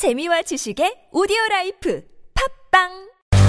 재미와 지식의 오디오 라이프 팝빵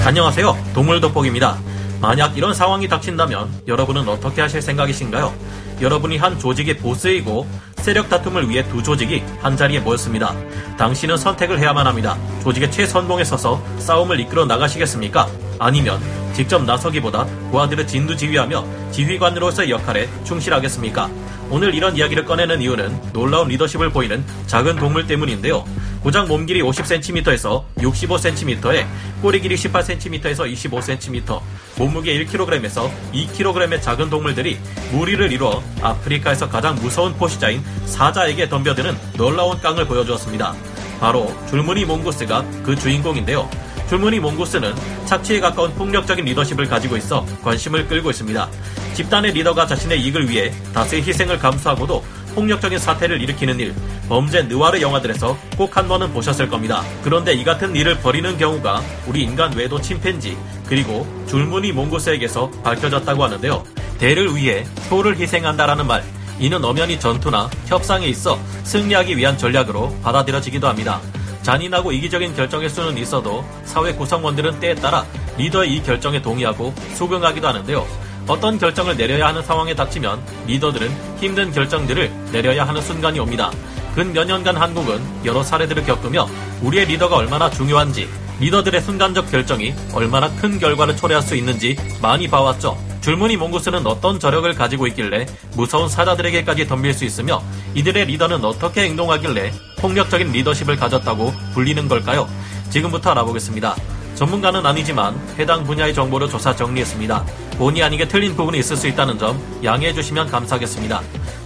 안녕하세요. 동물 돋보기입니다. 만약 이런 상황이 닥친다면 여러분은 어떻게 하실 생각이신가요? 여러분이 한 조직의 보스이고 세력 다툼을 위해 두 조직이 한 자리에 모였습니다. 당신은 선택을 해야만 합니다. 조직의 최선봉에 서서 싸움을 이끌어 나가시겠습니까? 아니면 직접 나서기보다 부하들을 진두지휘하며 지휘관으로서의 역할에 충실하겠습니까? 오늘 이런 이야기를 꺼내는 이유는 놀라운 리더십을 보이는 작은 동물 때문인데요. 고작 몸 길이 50cm에서 65cm에 꼬리 길이 18cm에서 25cm, 몸무게 1kg에서 2kg의 작은 동물들이 무리를 이루어 아프리카에서 가장 무서운 포시자인 사자에게 덤벼드는 놀라운 깡을 보여주었습니다. 바로 줄무늬 몽고스가 그 주인공인데요. 줄무늬 몽고스는 착취에 가까운 폭력적인 리더십을 가지고 있어 관심을 끌고 있습니다. 집단의 리더가 자신의 이익을 위해 다수의 희생을 감수하고도 폭력적인 사태를 일으키는 일, 범죄 느와르 영화들에서 꼭 한 번은 보셨을 겁니다. 그런데 이 같은 일을 벌이는 경우가 우리 인간 외도 침팬지, 그리고 줄무늬 몽고스에게서 밝혀졌다고 하는데요. 대를 위해 소를 희생한다라는 말, 이는 엄연히 전투나 협상에 있어 승리하기 위한 전략으로 받아들여지기도 합니다. 잔인하고 이기적인 결정일 수는 있어도 사회 구성원들은 때에 따라 리더의 이 결정에 동의하고 수긍하기도 하는데요. 어떤 결정을 내려야 하는 상황에 닥치면 리더들은 힘든 결정들을 내려야 하는 순간이 옵니다. 근 몇 년간 한국은 여러 사례들을 겪으며 우리의 리더가 얼마나 중요한지, 리더들의 순간적 결정이 얼마나 큰 결과를 초래할 수 있는지 많이 봐왔죠. 줄무늬 몽고스는 어떤 저력을 가지고 있길래 무서운 사자들에게까지 덤빌 수 있으며 이들의 리더는 어떻게 행동하길래 폭력적인 리더십을 가졌다고 불리는 걸까요? 지금부터 알아보겠습니다. 전문가는 아니지만 해당 분야의 정보를 조사 정리했습니다. 본의 아니게 틀린 부분이 있을 수 있다는 점 양해해 주시면 감사하겠습니다.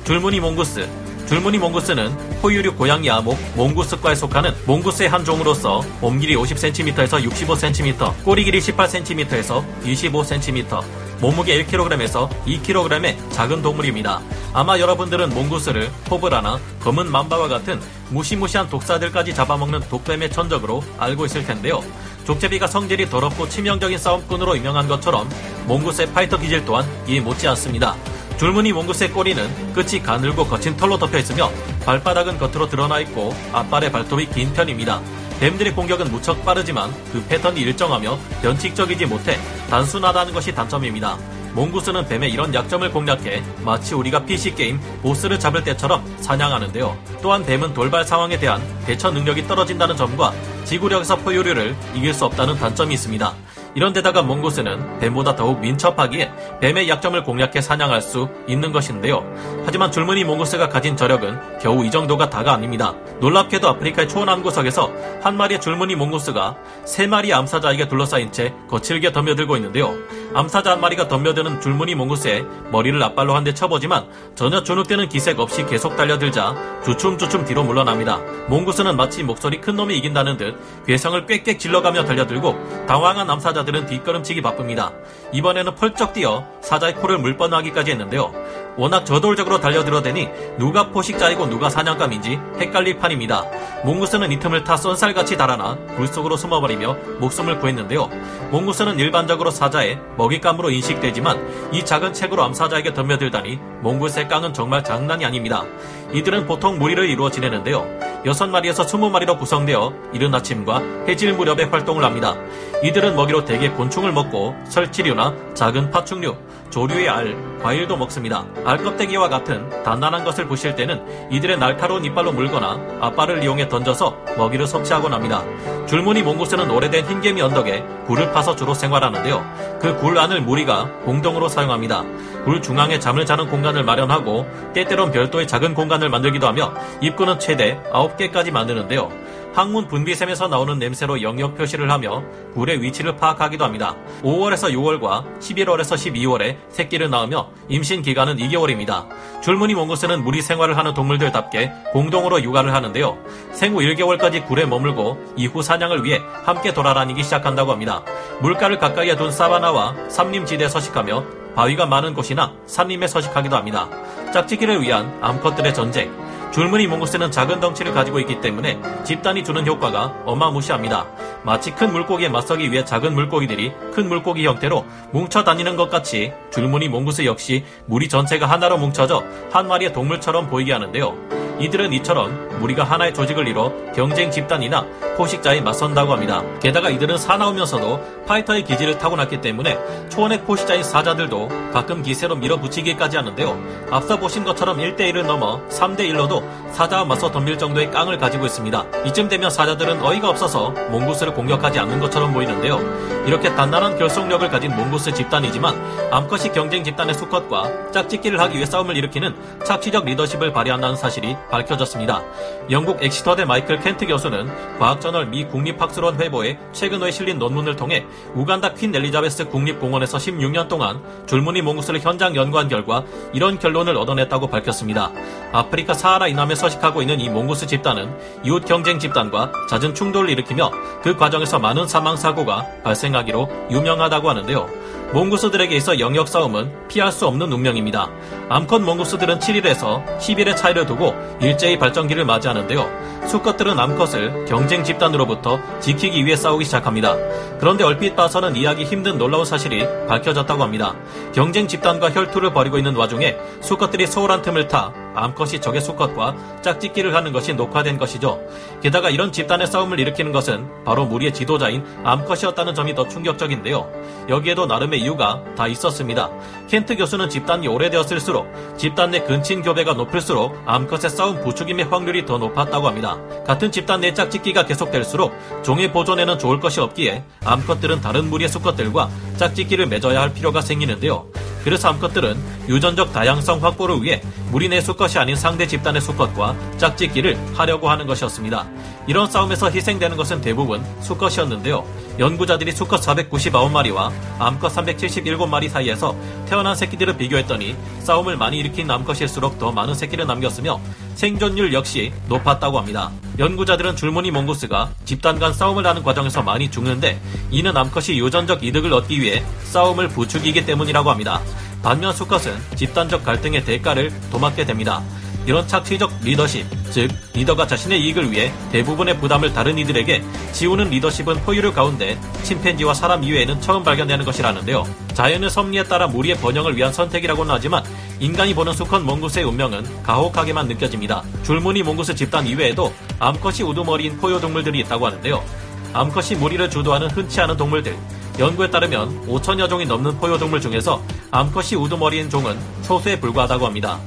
줄무늬 몽구스 줄무늬 몽구스는 포유류 고양이 아목 몽구스과에 속하는 몽구스의 한 종으로서 몸 길이 50cm에서 65cm, 꼬리 길이 18cm에서 25cm, 몸무게 1kg에서 2kg의 작은 동물입니다. 아마 여러분들은 몽구스를 코브라나 검은 맘바와 같은 무시무시한 독사들까지 잡아먹는 독뱀의 천적으로 알고 있을 텐데요. 족제비가 성질이 더럽고 치명적인 싸움꾼으로 유명한 것처럼 몽구스의 파이터 기질 또한 이에 못지 않습니다. 줄무늬 몽구스의 꼬리는 끝이 가늘고 거친 털로 덮여 있으며 발바닥은 겉으로 드러나 있고 앞발의 발톱이 긴 편입니다. 뱀들의 공격은 무척 빠르지만 그 패턴이 일정하며 변칙적이지 못해 단순하다는 것이 단점입니다. 몽구스는 뱀의 이런 약점을 공략해 마치 우리가 PC게임 보스를 잡을 때처럼 사냥하는데요. 또한 뱀은 돌발 상황에 대한 대처 능력이 떨어진다는 점과 지구력에서 포유류를 이길 수 없다는 단점이 있습니다. 이런 데다가 몽구스는 뱀보다 더욱 민첩하기에 뱀의 약점을 공략해 사냥할 수 있는 것인데요. 하지만 줄무늬 몽구스가 가진 저력은 겨우 이 정도가 다가 아닙니다. 놀랍게도 아프리카의 초원 한 구석에서 한 마리의 줄무늬 몽구스가 세 마리 암사자에게 둘러싸인 채 거칠게 덤벼들고 있는데요. 암사자 한 마리가 덤벼드는 줄무늬 몽구스의 머리를 앞발로 한 대 쳐보지만 전혀 주눅되는 기색 없이 계속 달려들자 주춤주춤 뒤로 물러납니다. 몽고스는 마치 목소리 큰 놈이 이긴다는 듯 괴성을 꽥꽥 질러가며 달려들고 당황한 암사자들은 뒷걸음치기 바쁩니다. 이번에는 펄쩍 뛰어 사자의 코를 물뻔하기까지 했는데요. 워낙 저돌적으로 달려들어대니 누가 포식자이고 누가 사냥감인지 헷갈릴 판입니다. 몽구스는 이 틈을 타 쏜살같이 달아나 물속으로 숨어버리며 목숨을 구했는데요. 몽구스는 일반적으로 사자의 먹잇감으로 인식되지만 이 작은 책으로 암사자에게 덤벼들다니 몽구스의 깡은 정말 장난이 아닙니다. 이들은 보통 무리를 이루어 지내는데요. 6마리에서 20마리로 구성되어 이른 아침과 해질 무렵에 활동을 합니다. 이들은 먹이로 대개 곤충을 먹고 설치류나 작은 파충류, 조류의 알, 과일도 먹습니다. 알 껍데기와 같은 단단한 것을 부실 때는 이들의 날카로운 이빨로 물거나 앞발을 이용해 던져서 먹이를 섭취하곤 합니다. 줄무늬 몽고스는 오래된 흰개미 언덕에 굴을 파서 주로 생활하는데요. 그 굴 안을 무리가 공동으로 사용합니다. 굴 중앙에 잠을 자는 공간을 마련하고 때때론 별도의 작은 공간을 만들기도 하며 입구는 최대 9 개까지 만드는데요. 항문 분비샘에서 나오는 냄새로 영역 표시를 하며 굴의 위치를 파악하기도 합니다. 5월에서 6월과 11월에서 12월에 새끼를 낳으며 임신 기간은 2개월입니다. 줄무늬 몽고스는 무리 생활을 하는 동물들답게 공동으로 육아를 하는데요. 생후 1개월까지 굴에 머물고 이후 사냥을 위해 함께 돌아다니기 시작한다고 합니다. 물가를 가까이에 둔 사바나와 삼림지대에 서식하며 바위가 많은 곳이나 산림에 서식하기도 합니다. 짝짓기를 위한 암컷들의 전쟁, 줄무늬 몽고스는 작은 덩치를 가지고 있기 때문에 집단이 주는 효과가 어마무시합니다. 마치 큰 물고기에 맞서기 위해 작은 물고기들이 큰 물고기 형태로 뭉쳐 다니는 것 같이 줄무늬 몽고스 역시 무리 전체가 하나로 뭉쳐져 한 마리의 동물처럼 보이게 하는데요. 이들은 이처럼 무리가 하나의 조직을 이뤄 경쟁 집단이나 포식자에 맞선다고 합니다. 게다가 이들은 사나우면서도 파이터의 기질을 타고났기 때문에 초원의 포식자인 사자들도 가끔 기세로 밀어붙이기까지 하는데요. 앞서 보신 것처럼 1대1을 넘어 3대1로도 사자와 맞서 덤빌 정도의 깡을 가지고 있습니다. 이쯤 되면 사자들은 어이가 없어서 몽구스를 공격하지 않는 것처럼 보이는데요. 이렇게 단단한 결속력을 가진 몽구스 집단이지만 암컷이 경쟁 집단의 수컷과 짝짓기를 하기 위해 싸움을 일으키는 착취적 리더십을 발휘한다는 사실이 밝혀졌습니다. 영국 엑시터대 마이클 켄트 교수는 과학저널 미 국립학술원 회보에 최근에 실린 논문을 통해 우간다 퀸 엘리자베스 국립공원에서 16년 동안 줄무늬 몽구스를 현장 연구한 결과 이런 결론을 얻어냈다고 밝혔습니다. 아프리카 사하라 이남에 서식하고 있는 이 몽구스 집단은 이웃 경쟁 집단과 잦은 충돌을 일으키며 그 과정에서 많은 사망 사고가 발생하기로 유명하다고 하는데요. 몽구스들에게 있어 영역 싸움은 피할 수 없는 운명입니다. 암컷 몽구스들은 7일에서 10일의 차이를 두고 일제히 발전기를 맞이하는데요. 수컷들은 암컷을 경쟁 집단으로부터 지키기 위해 싸우기 시작합니다. 그런데 얼핏 봐서는 이해하기 힘든 놀라운 사실이 밝혀졌다고 합니다. 경쟁 집단과 혈투를 벌이고 있는 와중에 수컷들이 소홀한 틈을 타 암컷이 적의 수컷과 짝짓기를 하는 것이 녹화된 것이죠. 게다가 이런 집단의 싸움을 일으키는 것은 바로 무리의 지도자인 암컷이었다는 점이 더 충격적인데요. 여기에도 나름의 이유가 다 있었습니다. 켄트 교수는 집단이 오래되었을수록 집단 내 근친 교배가 높을수록 암컷의 싸움 부추김의 확률이 더 높았다고 합니다. 같은 집단 내 짝짓기가 계속될수록 종의 보존에는 좋을 것이 없기에 암컷들은 다른 무리의 수컷들과 짝짓기를 맺어야 할 필요가 생기는데요. 그래서 암컷들은 유전적 다양성 확보를 위해 무리 내 수컷이 아닌 상대 집단의 수컷과 짝짓기를 하려고 하는 것이었습니다. 이런 싸움에서 희생되는 것은 대부분 수컷이었는데요. 연구자들이 수컷 499마리와 암컷 377마리 사이에서 태어난 새끼들을 비교했더니 싸움을 많이 일으킨 암컷일수록 더 많은 새끼를 남겼으며 생존율 역시 높았다고 합니다. 연구자들은 줄무늬 몽고스가 집단 간 싸움을 하는 과정에서 많이 죽는데 이는 암컷이 유전적 이득을 얻기 위해 싸움을 부추기기 때문이라고 합니다. 반면 수컷은 집단적 갈등의 대가를 도맡게 됩니다. 이런 착취적 리더십, 즉 리더가 자신의 이익을 위해 대부분의 부담을 다른 이들에게 지우는 리더십은 포유류 가운데 침팬지와 사람 이외에는 처음 발견되는 것이라는데요. 자연의 섭리에 따라 무리의 번영을 위한 선택이라고는 하지만 인간이 보는 수컷 몽구스의 운명은 가혹하게만 느껴집니다. 줄무늬 몽구스 집단 이외에도 암컷이 우두머리인 포유동물들이 있다고 하는데요. 암컷이 무리를 주도하는 흔치 않은 동물들, 연구에 따르면 5천여 종이 넘는 포유동물 중에서 암컷이 우두머리인 종은 소수에 불과하다고 합니다.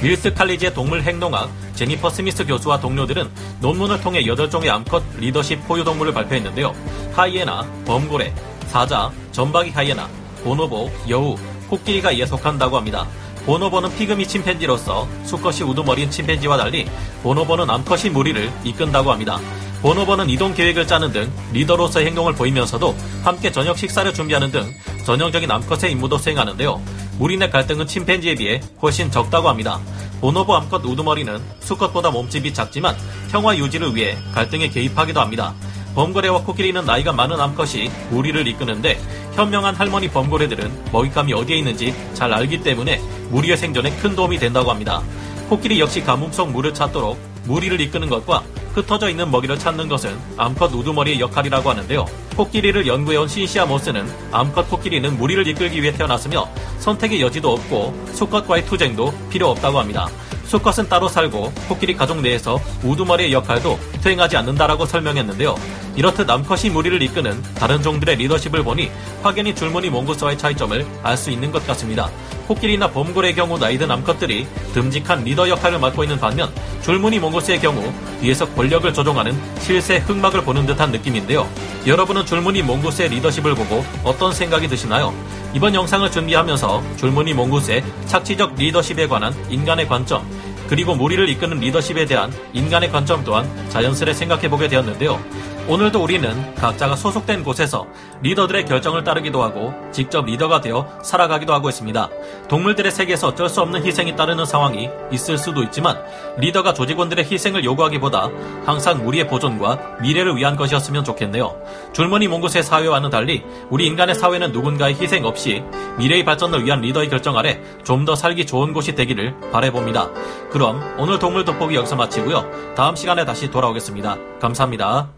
밀스 칼리지의 동물 행동학 제니퍼 스미스 교수와 동료들은 논문을 통해 8종의 암컷 리더십 포유동물을 발표했는데요. 하이에나, 범고래, 사자, 점박이 하이에나, 보노보, 여우, 코끼리가 이에 속한다고 합니다. 보노보는 피그미 침팬지로서 수컷이 우두머리인 침팬지와 달리 보노보는 암컷이 무리를 이끈다고 합니다. 보노보는 이동 계획을 짜는 등 리더로서의 행동을 보이면서도 함께 저녁 식사를 준비하는 등 전형적인 암컷의 임무도 수행하는데요. 내 갈등은 침팬지에 비해 훨씬 적다고 합니다. 보노보 암컷 우두머리는 수컷보다 몸집이 작지만 평화 유지를 위해 갈등에 개입하기도 합니다. 범고래와 코끼리는 나이가 많은 암컷이 무리를 이끄는데 현명한 할머니 범고래들은 먹잇감이 어디에 있는지 잘 알기 때문에 무리의 생존에 큰 도움이 된다고 합니다. 코끼리 역시 가뭄 속 물을 찾도록 무리를 이끄는 것과 흩어져 있는 먹이를 찾는 것은 암컷 우두머리의 역할이라고 하는데요. 코끼리를 연구해온 신시아 모스는 암컷 코끼리는 무리를 이끌기 위해 태어났으며 선택의 여지도 없고 수컷과의 투쟁도 필요 없다고 합니다. 수컷은 따로 살고 코끼리 가족 내에서 우두머리의 역할도 수행하지 않는다라고 설명했는데요. 이렇듯 암컷이 무리를 이끄는 다른 종들의 리더십을 보니 확연히 줄무늬 몽구스와의 차이점을 알 수 있는 것 같습니다. 코끼리나 범고래의 경우 나이든 암컷들이 듬직한 리더 역할을 맡고 있는 반면 줄무늬 몽구스의 경우 뒤에서 권력을 조종하는 실세 흑막을 보는 듯한 느낌인데요. 여러분은 줄무늬 몽고스의 리더십을 보고 어떤 생각이 드시나요? 이번 영상을 준비하면서 줄무늬 몽고스의 착취적 리더십에 관한 인간의 관점, 그리고 무리를 이끄는 리더십에 대한 인간의 관점 또한 자연스레 생각해보게 되었는데요. 오늘도 우리는 각자가 소속된 곳에서 리더들의 결정을 따르기도 하고 직접 리더가 되어 살아가기도 하고 있습니다. 동물들의 세계에서 어쩔 수 없는 희생이 따르는 상황이 있을 수도 있지만 리더가 조직원들의 희생을 요구하기보다 항상 우리의 보존과 미래를 위한 것이었으면 좋겠네요. 줄무늬 몽고스의 사회와는 달리 우리 인간의 사회는 누군가의 희생 없이 미래의 발전을 위한 리더의 결정 아래 좀 더 살기 좋은 곳이 되기를 바래봅니다. 그럼 오늘 동물 돋보기 여기서 마치고요. 다음 시간에 다시 돌아오겠습니다. 감사합니다.